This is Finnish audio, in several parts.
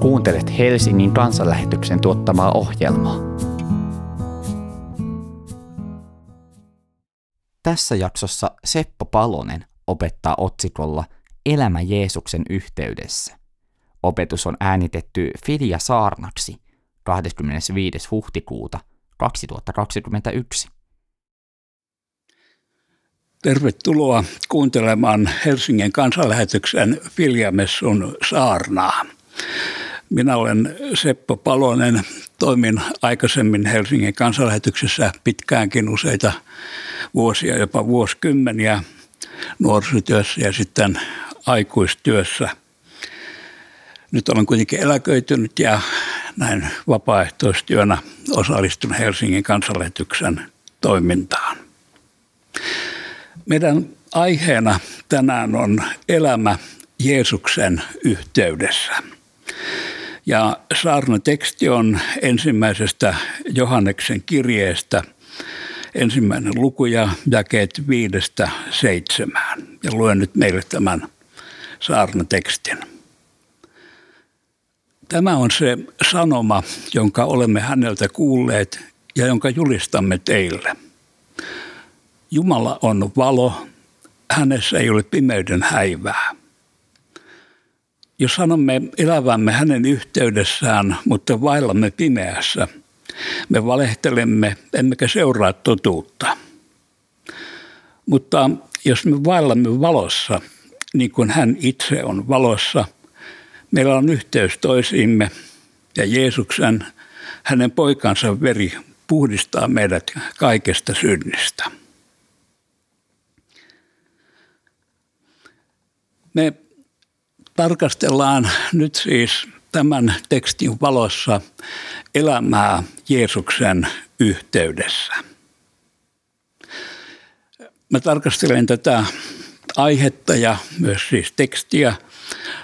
Kuuntelet Helsingin kansanlähetyksen tuottamaa ohjelmaa. Tässä jaksossa Seppo Palonen opettaa otsikolla Elämä Jeesuksen yhteydessä. Opetus on äänitetty Filia Saarnaksi 25. huhtikuuta 2021. Tervetuloa kuuntelemaan Helsingin kansanlähetyksen Filjamessun saarnaa. Minä olen Seppo Palonen, toimin aikaisemmin Helsingin kansanlähetyksessä pitkäänkin useita vuosia, jopa vuosikymmeniä nuorisotyössä ja sitten aikuistyössä. Nyt olen kuitenkin eläköitynyt ja näin vapaaehtoistyönä osallistun Helsingin kansanlähetyksen toimintaan. Meidän aiheena tänään on elämä Jeesuksen yhteydessä. Ja saarnateksti on ensimmäisestä Johanneksen kirjeestä, ensimmäinen luku ja jakeet viidestä seitsemään. Ja luen nyt meille tämän saarnatekstin. Tämä on se sanoma, jonka olemme häneltä kuulleet ja jonka julistamme teille – Jumala on valo, hänessä ei ole pimeyden häivää. Jos sanomme elävämme hänen yhteydessään, mutta vaillamme pimeässä, me valehtelemme emmekä seuraa totuutta. Mutta jos me vaillamme valossa, niin kuin hän itse on valossa, meillä on yhteys toisiimme ja Jeesuksen, hänen poikansa veri puhdistaa meidät kaikesta synnistä. Me tarkastellaan nyt siis tämän tekstin valossa elämää Jeesuksen yhteydessä. Mä tarkastelen tätä aihetta ja myös siis tekstiä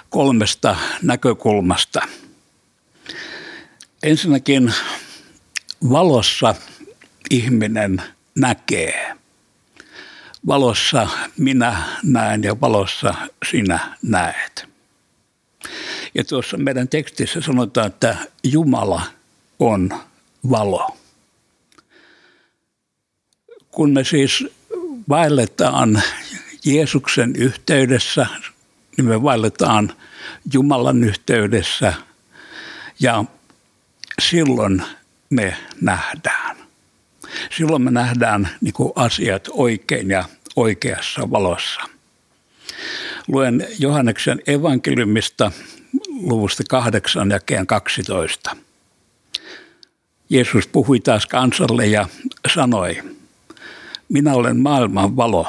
kolmesta näkökulmasta. Ensinnäkin valossa ihminen näkee valossa minä näen ja valossa sinä näet. Ja tuossa meidän tekstissä sanotaan, että Jumala on valo. Kun me siis vaelletaan Jeesuksen yhteydessä, niin me vaelletaan Jumalan yhteydessä ja silloin me nähdään. Silloin me nähdään niin asiat oikein ja oikeassa valossa. Luen Johanneksen evankeliumista luvusta 8 jakeen 12. Jeesus puhui taas kansalle ja sanoi, minä olen maailman valo.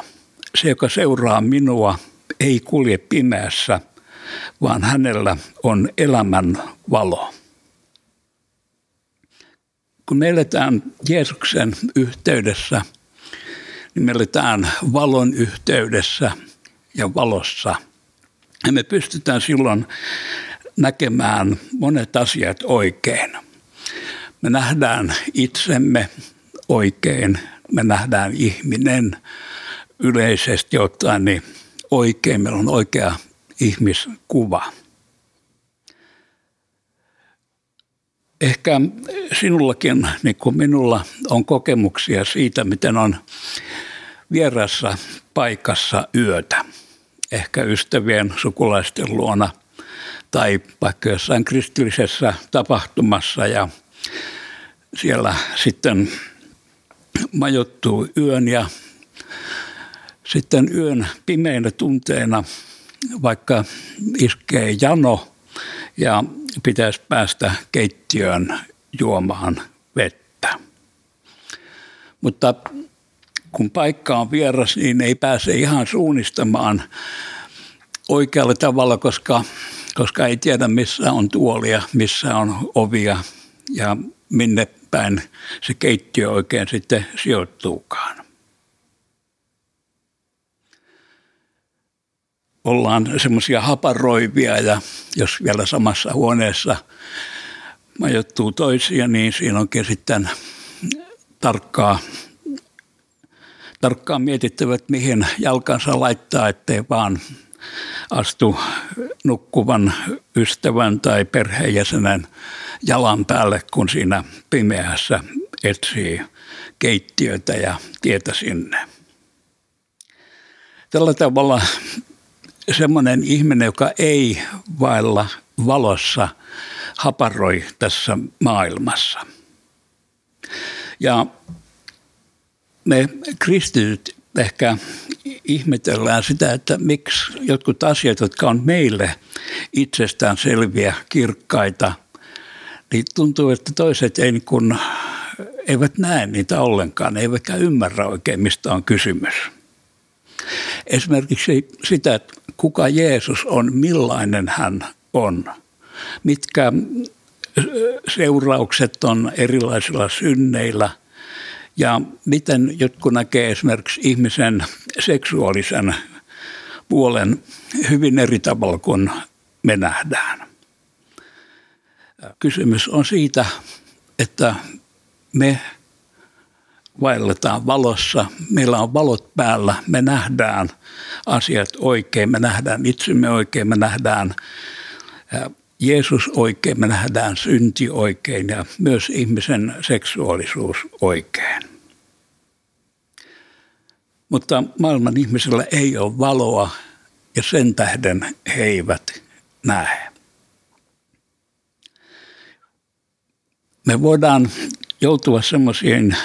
Se, joka seuraa minua, ei kulje pimeässä, vaan hänellä on elämän valo. Kun me eletään Jeesuksen yhteydessä – niin me eletään valon yhteydessä ja valossa. Ja me pystytään silloin näkemään monet asiat oikein. Me nähdään itsemme oikein, me nähdään ihminen yleisesti ottaen niin oikein, meillä on oikea ihmiskuva. Ehkä sinullakin, niin kuin minulla, on kokemuksia siitä, miten on vierassa paikassa yötä. Ehkä ystävien, sukulaisten luona tai vaikka jossain kristillisessä tapahtumassa ja siellä sitten majoittuu yön ja sitten yön pimeinä tunteina, vaikka iskee jano ja pitäisi päästä keittiöön juomaan vettä. Mutta kun paikka on vieras, niin ei pääse ihan suunnistamaan oikealla tavalla, koska, koska ei tiedä missä on tuolia, missä on ovia ja minne päin se keittiö oikein sitten sijoittuukaan. Ollaan semmoisia haparoivia ja jos vielä samassa huoneessa majoittuu toisia, niin siinä onkin sitten tarkkaa tarkkaan mietittävät, mihin jalkansa laittaa, ettei vaan astu nukkuvan ystävän tai perheenjäsenen jalan päälle, kun siinä pimeässä etsii keittiötä ja tietä sinne. Tällä tavalla semmoinen ihminen, joka ei vailla valossa, haparoi tässä maailmassa. Ja me kristityt ehkä ihmetellään sitä, että miksi jotkut asiat, jotka on meille itsestään selviä, kirkkaita, niin tuntuu, että toiset ei niin kuin, eivät näe niitä ollenkaan, eivätkä ymmärrä oikein, mistä on kysymys. Esimerkiksi sitä, että kuka Jeesus on, millainen hän on, mitkä seuraukset on erilaisilla synneillä – ja miten jotkut näkee esimerkiksi ihmisen seksuaalisen puolen hyvin eri tavalla kuin me nähdään. Kysymys on siitä, että me vaelletaan valossa, meillä on valot päällä, me nähdään asiat oikein, me nähdään itsemme oikein, me nähdään Jeesus oikein, me nähdään synti oikein ja myös ihmisen seksuaalisuus oikein. Mutta maailman ihmisillä ei ole valoa ja sen tähden he eivät näe. Me voidaan joutua semmoisiin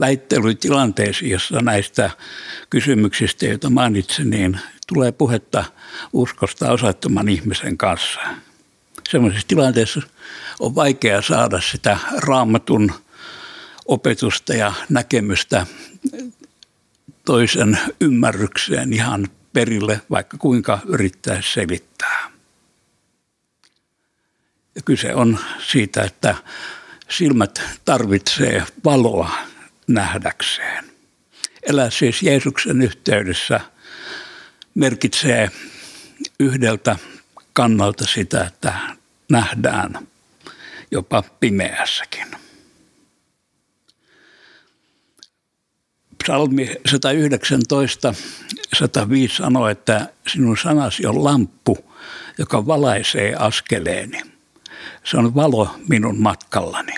väittelytilanteisiin, jossa näistä kysymyksistä, joita mainitsin, niin tulee puhetta uskosta osattoman ihmisen kanssa. Semmoisessa tilanteessa on vaikea saada sitä raamatun opetusta ja näkemystä toisen ymmärrykseen ihan perille, vaikka kuinka yrittäisi selittää. Ja kyse on siitä, että silmät tarvitsee valoa nähdäkseen. Elää siis Jeesuksen yhteydessä merkitsee yhdeltä kannalta sitä, että nähdään jopa pimeässäkin. Psalmi 119, 105 sanoo, että sinun sanasi on lamppu, joka valaisee askeleeni. Se on valo minun matkallani.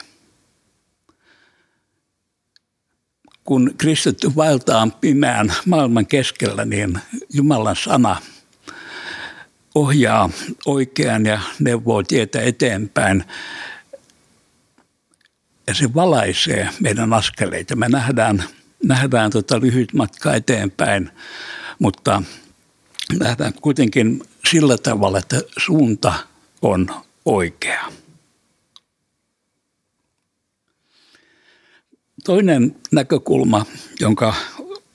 Kun kristitty vaeltaa pimeän maailman keskellä, niin Jumalan sana ohjaa oikean ja neuvoo tietä eteenpäin. Ja se valaisee meidän askeleita. Me nähdään, nähdään tota lyhyt matka eteenpäin, mutta nähdään kuitenkin sillä tavalla, että suunta on oikea. Toinen näkökulma, jonka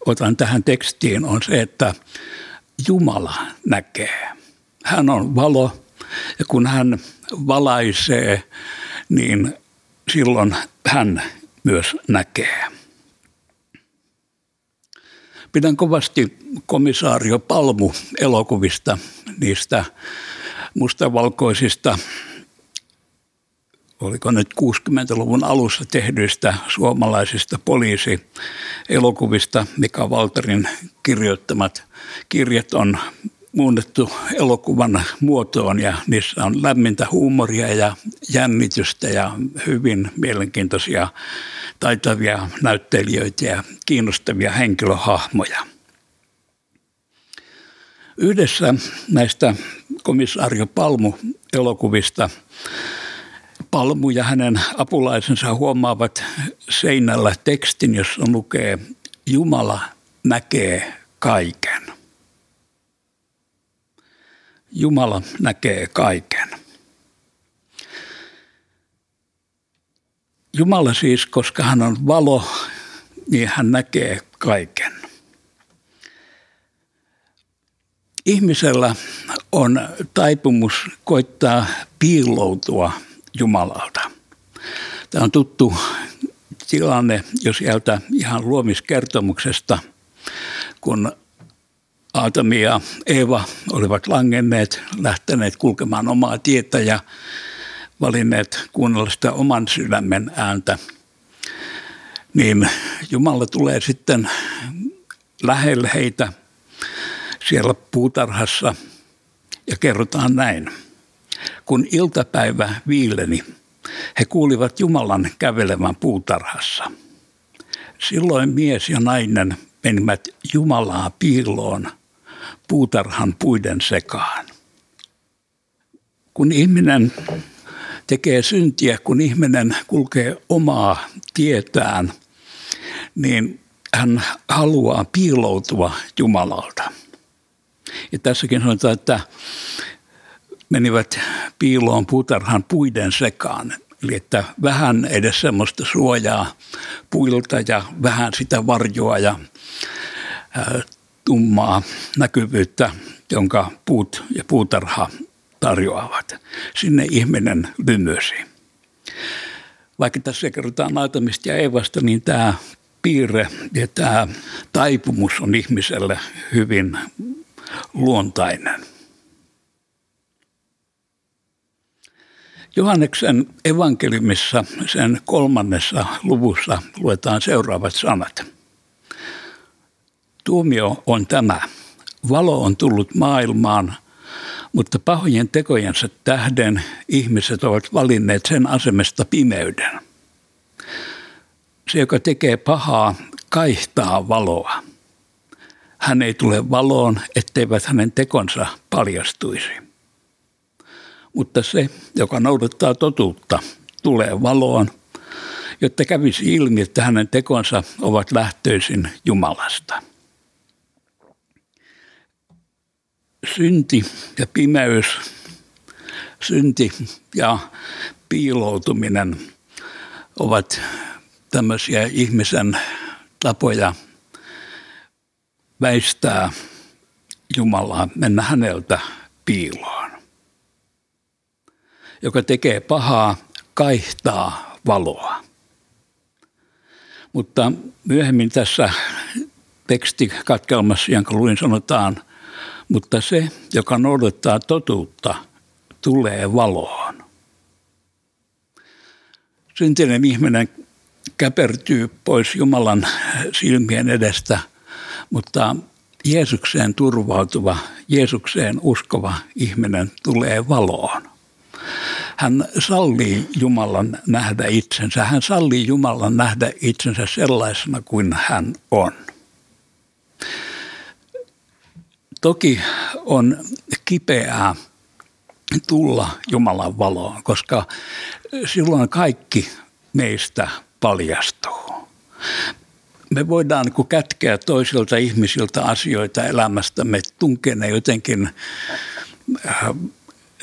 otan tähän tekstiin, on se, että Jumala näkee. Hän on valo ja kun hän valaisee, niin silloin hän myös näkee. Pidän kovasti komisaario Palmu elokuvista, niistä mustavalkoisista oliko nyt 60-luvun alussa tehdyistä suomalaisista poliisielokuvista, Mika Valterin kirjoittamat kirjat on muunnettu elokuvan muotoon ja niissä on lämmintä huumoria ja jännitystä ja hyvin mielenkiintoisia taitavia näyttelijöitä ja kiinnostavia henkilöhahmoja. Yhdessä näistä komissaario Palmu elokuvista Palmu ja hänen apulaisensa huomaavat seinällä tekstin, jossa lukee Jumala näkee kaiken. Jumala näkee kaiken. Jumala siis, koska hän on valo, niin hän näkee kaiken. Ihmisellä on taipumus koittaa piiloutua – Jumalalta. Tämä on tuttu tilanne, jos sieltä ihan luomiskertomuksesta, kun Aatami ja Eeva olivat langenneet, lähteneet kulkemaan omaa tietä ja valinneet kuunnella sitä oman sydämen ääntä, niin Jumala tulee sitten lähelle heitä siellä puutarhassa ja kerrotaan näin. Kun iltapäivä viileni, he kuulivat Jumalan kävelevän puutarhassa. Silloin mies ja nainen menivät Jumalaa piiloon puutarhan puiden sekaan. Kun ihminen tekee syntiä, kun ihminen kulkee omaa tietään, niin hän haluaa piiloutua Jumalalta. Ja tässäkin sanotaan, että menivät piiloon puutarhan puiden sekaan. Eli että vähän edes semmoista suojaa puilta ja vähän sitä varjoa ja tummaa näkyvyyttä, jonka puut ja puutarha tarjoavat. Sinne ihminen lymysi. Vaikka tässä kerrotaan Aatamista ja Eevasta, niin tämä piirre ja tämä taipumus on ihmiselle hyvin luontainen. Johanneksen evankeliumissa sen kolmannessa luvussa luetaan seuraavat sanat. Tuomio on tämä. Valo on tullut maailmaan, mutta pahojen tekojensa tähden ihmiset ovat valinneet sen asemesta pimeyden. Se, joka tekee pahaa, kaihtaa valoa. Hän ei tule valoon, etteivät hänen tekonsa paljastuisi. Mutta se, joka noudattaa totuutta, tulee valoon, jotta kävisi ilmi, että hänen tekonsa ovat lähtöisin Jumalasta. Synti ja pimeys, synti ja piiloutuminen ovat tämmöisiä ihmisen tapoja väistää Jumalaa, mennä häneltä piiloon. Joka tekee pahaa, kaihtaa valoa. Mutta myöhemmin tässä tekstikatkelmassa, jonka luin, sanotaan, mutta se, joka noudattaa totuutta, tulee valoon. Syntinen ihminen käpertyy pois Jumalan silmien edestä, mutta Jeesukseen turvautuva, Jeesukseen uskova ihminen tulee valoon. Hän sallii Jumalan nähdä itsensä. Hän sallii Jumalan nähdä itsensä sellaisena kuin hän on. Toki on kipeää tulla Jumalan valoon, koska silloin kaikki meistä paljastuu. Me voidaan niin kätkeä toisilta ihmisiltä asioita elämästämme, tunkea ne jotenkin äh,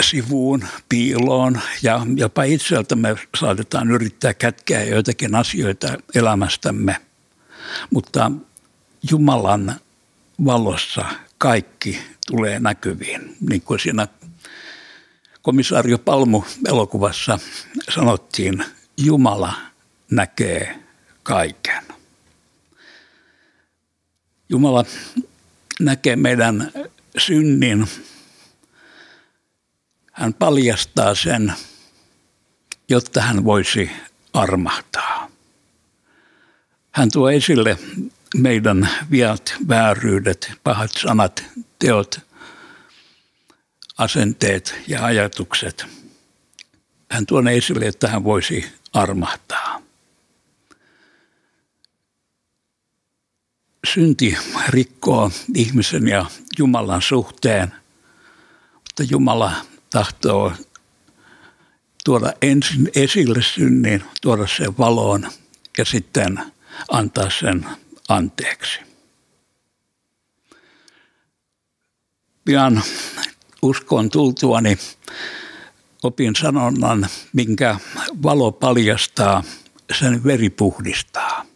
sivuun, piiloon ja jopa itseltä me saatetaan yrittää kätkeä joitakin asioita elämästämme. Mutta Jumalan valossa kaikki tulee näkyviin, niin kuin siinä komissaario Palmu elokuvassa sanottiin, Jumala näkee kaiken. Jumala näkee meidän synnin. Hän paljastaa sen, jotta hän voisi armahtaa. Hän tuo esille meidän viat, vääryydet, pahat sanat, teot, asenteet ja ajatukset. Hän tuo ne esille, että hän voisi armahtaa. synti rikkoo ihmisen ja Jumalan suhteen, mutta Jumala tahtoo tuoda ensin esille synnin, tuoda sen valoon ja sitten antaa sen anteeksi. Pian uskoon tultuani opin sanonnan, minkä valo paljastaa, sen veri puhdistaa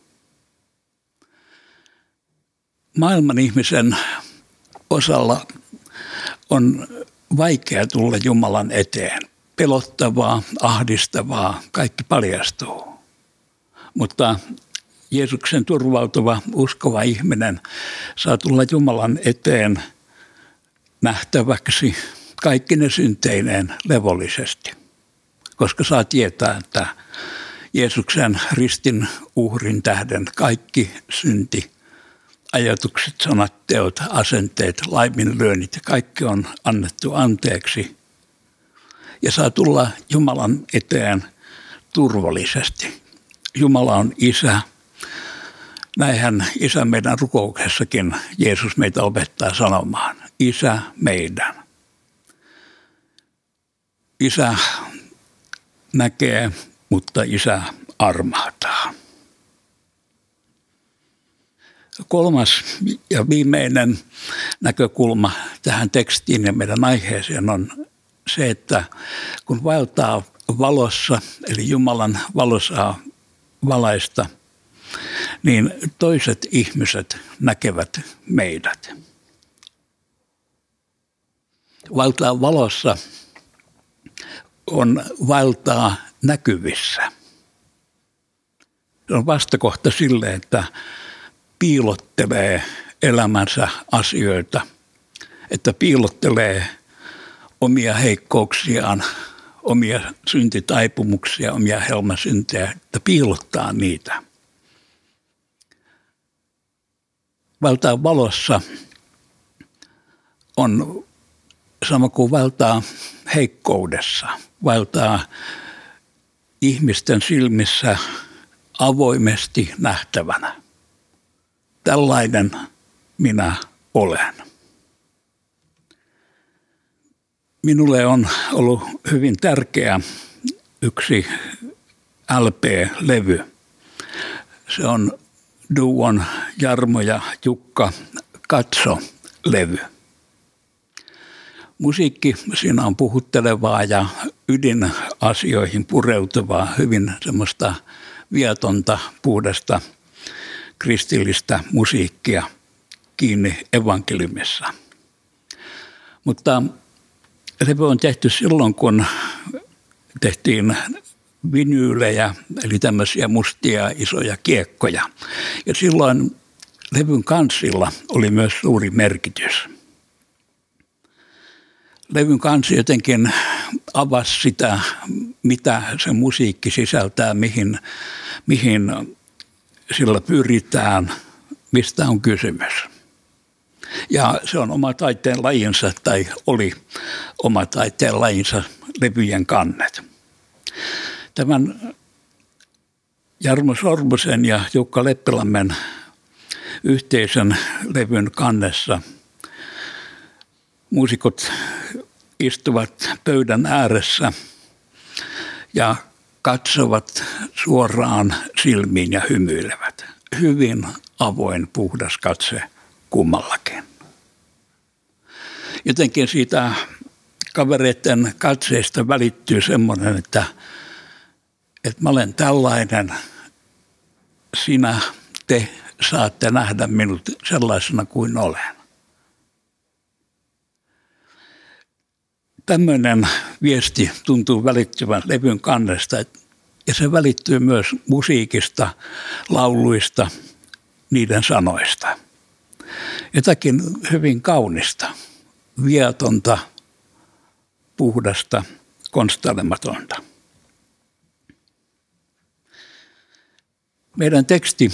maailman ihmisen osalla on vaikea tulla Jumalan eteen. Pelottavaa, ahdistavaa, kaikki paljastuu. Mutta Jeesuksen turvautuva, uskova ihminen saa tulla Jumalan eteen nähtäväksi kaikki ne synteineen levollisesti. Koska saa tietää, että Jeesuksen ristin uhrin tähden kaikki synti ajatukset, sanat, teot, asenteet, laiminlyönnit, kaikki on annettu anteeksi. Ja saa tulla Jumalan eteen turvallisesti. Jumala on isä. Näinhän isä meidän rukouksessakin Jeesus meitä opettaa sanomaan. Isä meidän. Isä näkee, mutta isä armahtaa. Kolmas ja viimeinen näkökulma tähän tekstiin ja meidän aiheeseen on se, että kun vaeltaa valossa, eli Jumalan valossa valaista, niin toiset ihmiset näkevät meidät. Valtaa valossa on valtaa näkyvissä. Se on vastakohta sille, että piilottelee elämänsä asioita, että piilottelee omia heikkouksiaan, omia syntitaipumuksia, omia helmasyntejä, että piilottaa niitä. Valtaa valossa on sama kuin valtaa heikkoudessa, valtaa ihmisten silmissä avoimesti nähtävänä. Tällainen minä olen. Minulle on ollut hyvin tärkeä yksi LP-levy. Se on Duon Jarmo ja Jukka Katso-levy. Musiikki siinä on puhuttelevaa ja ydinasioihin pureutuvaa, hyvin semmoista vietonta, puhdasta kristillistä musiikkia kiinni evankeliumissa. Mutta levy on tehty silloin, kun tehtiin vinyylejä, eli tämmöisiä mustia isoja kiekkoja. Ja silloin levyn kansilla oli myös suuri merkitys. Levyn kansi jotenkin avasi sitä, mitä se musiikki sisältää, mihin, mihin sillä pyritään, mistä on kysymys. Ja se on oma taiteen lajinsa, tai oli oma taiteen lajinsa levyjen kannet. Tämän Jarmo Sormusen ja Jukka Leppilammen yhteisön levyn kannessa muusikot istuvat pöydän ääressä ja katsovat suoraan silmiin ja hymyilevät. Hyvin avoin, puhdas katse kummallakin. Jotenkin siitä kavereiden katseesta välittyy semmoinen, että, että mä olen tällainen, sinä, te saatte nähdä minut sellaisena kuin olen. Tämmöinen viesti tuntuu välittyvän levyn kannesta ja se välittyy myös musiikista, lauluista, niiden sanoista. Jotakin hyvin kaunista, viatonta, puhdasta, konstalematonta. Meidän teksti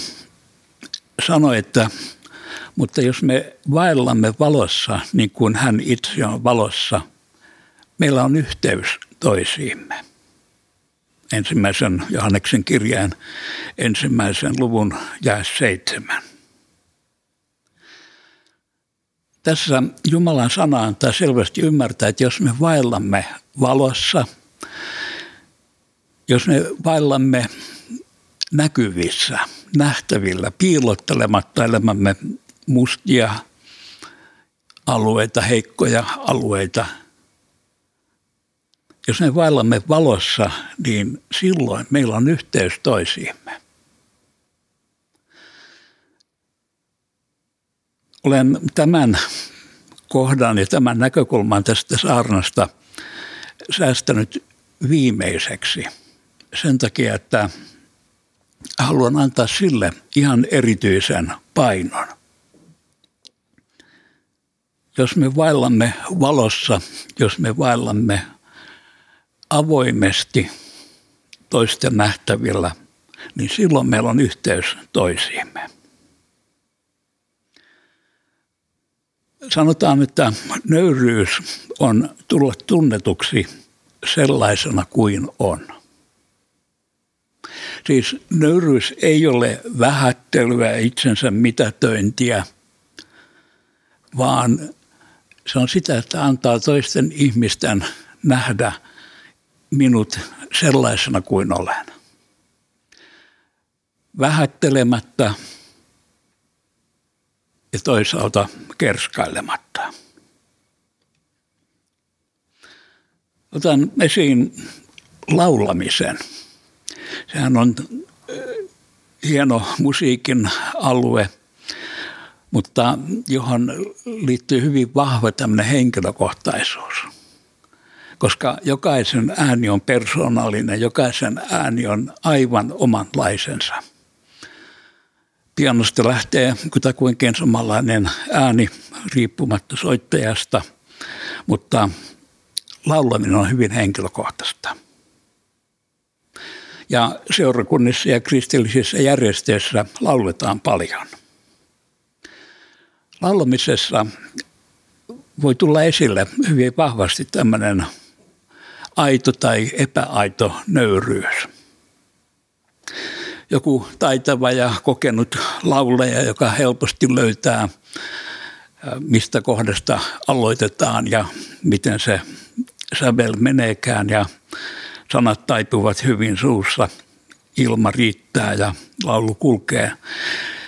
sanoi, että mutta jos me vaellamme valossa, niin kuin hän itse on valossa – meillä on yhteys toisiimme. Ensimmäisen Johanneksen kirjeen ensimmäisen luvun ja seitsemän. Tässä Jumalan sana antaa selvästi ymmärtää, että jos me vaellamme valossa, jos me vaellamme näkyvissä, nähtävillä, piilottelematta elämämme mustia alueita, heikkoja alueita – jos me vaellamme valossa, niin silloin meillä on yhteys toisiimme. Olen tämän kohdan ja tämän näkökulman tästä saarnasta säästänyt viimeiseksi sen takia, että haluan antaa sille ihan erityisen painon. Jos me vaellamme valossa, jos me vaellamme avoimesti toisten nähtävillä, niin silloin meillä on yhteys toisiimme. Sanotaan, että nöyryys on tullut tunnetuksi sellaisena kuin on. Siis nöyryys ei ole vähättelyä itsensä mitätöintiä, vaan se on sitä, että antaa toisten ihmisten nähdä minut sellaisena kuin olen. Vähättelemättä ja toisaalta kerskailematta. Otan esiin laulamisen. Sehän on hieno musiikin alue, mutta johon liittyy hyvin vahva tämmöinen henkilökohtaisuus. Koska jokaisen ääni on persoonallinen, jokaisen ääni on aivan omanlaisensa. Pianosta lähtee kutakuinkin samanlainen ääni riippumatta soittajasta, mutta laulaminen on hyvin henkilökohtaista ja seurakunnissa ja kristillisissä järjestöissä lauletaan paljon. Laulamisessa voi tulla esille hyvin vahvasti tämmöinen aito tai epäaito nöyryys. Joku taitava ja kokenut lauleja, joka helposti löytää, mistä kohdasta aloitetaan ja miten se sävel meneekään ja sanat taipuvat hyvin suussa, ilma riittää ja laulu kulkee.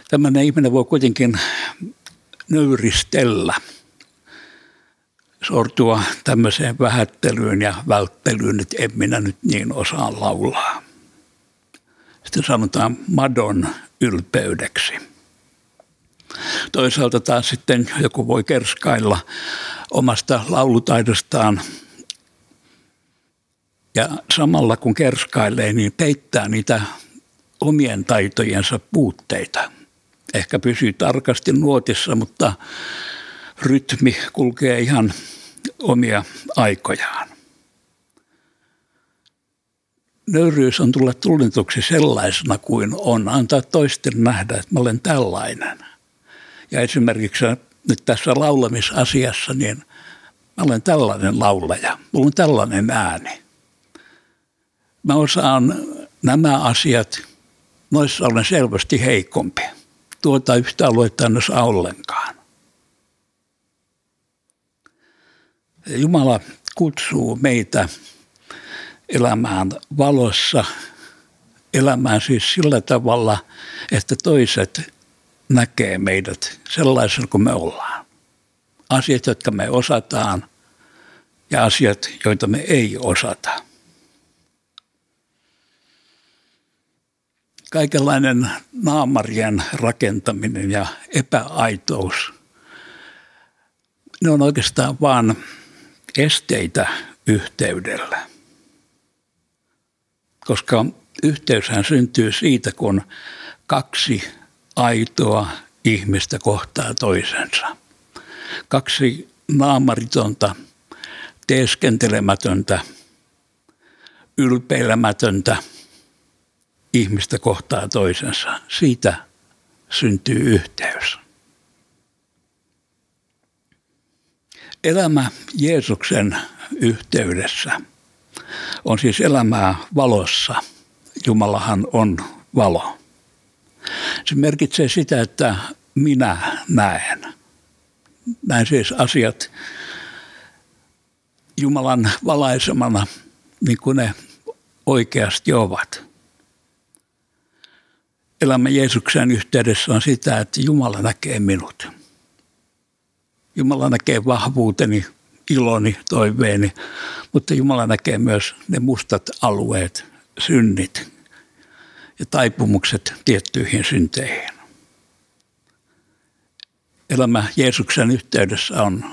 Tämmöinen ihminen voi kuitenkin nöyristellä, sortua tämmöiseen vähättelyyn ja välttelyyn, että en minä nyt niin osaa laulaa. Sitten sanotaan madon ylpeydeksi. Toisaalta taas sitten joku voi kerskailla omasta laulutaidostaan ja samalla kun kerskailee, niin peittää niitä omien taitojensa puutteita. Ehkä pysyy tarkasti nuotissa, mutta rytmi kulkee ihan omia aikojaan. Nöyryys on tulla tunnetuksi sellaisena kuin on, antaa toisten nähdä, että mä olen tällainen. Ja esimerkiksi nyt tässä laulamisasiassa, niin mä olen tällainen laulaja, mulla on tällainen ääni mä osaan nämä asiat, noissa olen selvästi heikompi. Tuota yhtä aluetta en osaa ollenkaan. Jumala kutsuu meitä elämään valossa, elämään siis sillä tavalla, että toiset näkee meidät sellaisen kuin me ollaan. Asiat, jotka me osataan ja asiat, joita me ei osata. kaikenlainen naamarien rakentaminen ja epäaitous, ne on oikeastaan vain esteitä yhteydellä. Koska yhteyshän syntyy siitä, kun kaksi aitoa ihmistä kohtaa toisensa. Kaksi naamaritonta, teeskentelemätöntä, ylpeilemätöntä – ihmistä kohtaa toisensa. Siitä syntyy yhteys. Elämä Jeesuksen yhteydessä on siis elämää valossa. Jumalahan on valo. Se merkitsee sitä, että minä näen. Näin siis asiat Jumalan valaisemana, niin kuin ne oikeasti ovat elämä Jeesuksen yhteydessä on sitä, että Jumala näkee minut. Jumala näkee vahvuuteni, iloni, toiveeni, mutta Jumala näkee myös ne mustat alueet, synnit ja taipumukset tiettyihin synteihin. Elämä Jeesuksen yhteydessä on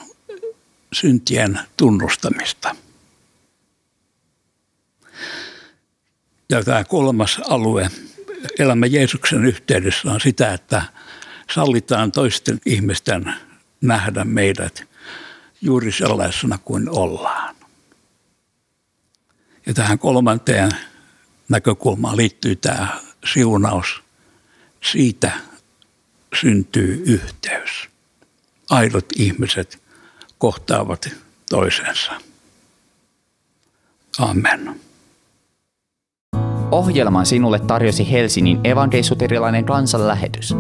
syntien tunnustamista. Ja tämä kolmas alue elämä Jeesuksen yhteydessä on sitä, että sallitaan toisten ihmisten nähdä meidät juuri sellaisena kuin ollaan. Ja tähän kolmanteen näkökulmaan liittyy tämä siunaus. Siitä syntyy yhteys. aidot ihmiset kohtaavat toisensa. Amen. Ohjelman sinulle tarjosi Helsingin evankeisuterilainen kansanlähetys.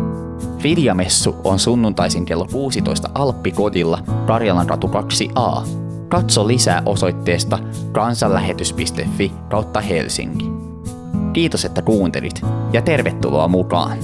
Viljamessu on sunnuntaisin kello 16 Alppikodilla Karjalan ratu 2a. Katso lisää osoitteesta kansanlähetys.fi kautta Helsinki. Kiitos, että kuuntelit ja tervetuloa mukaan!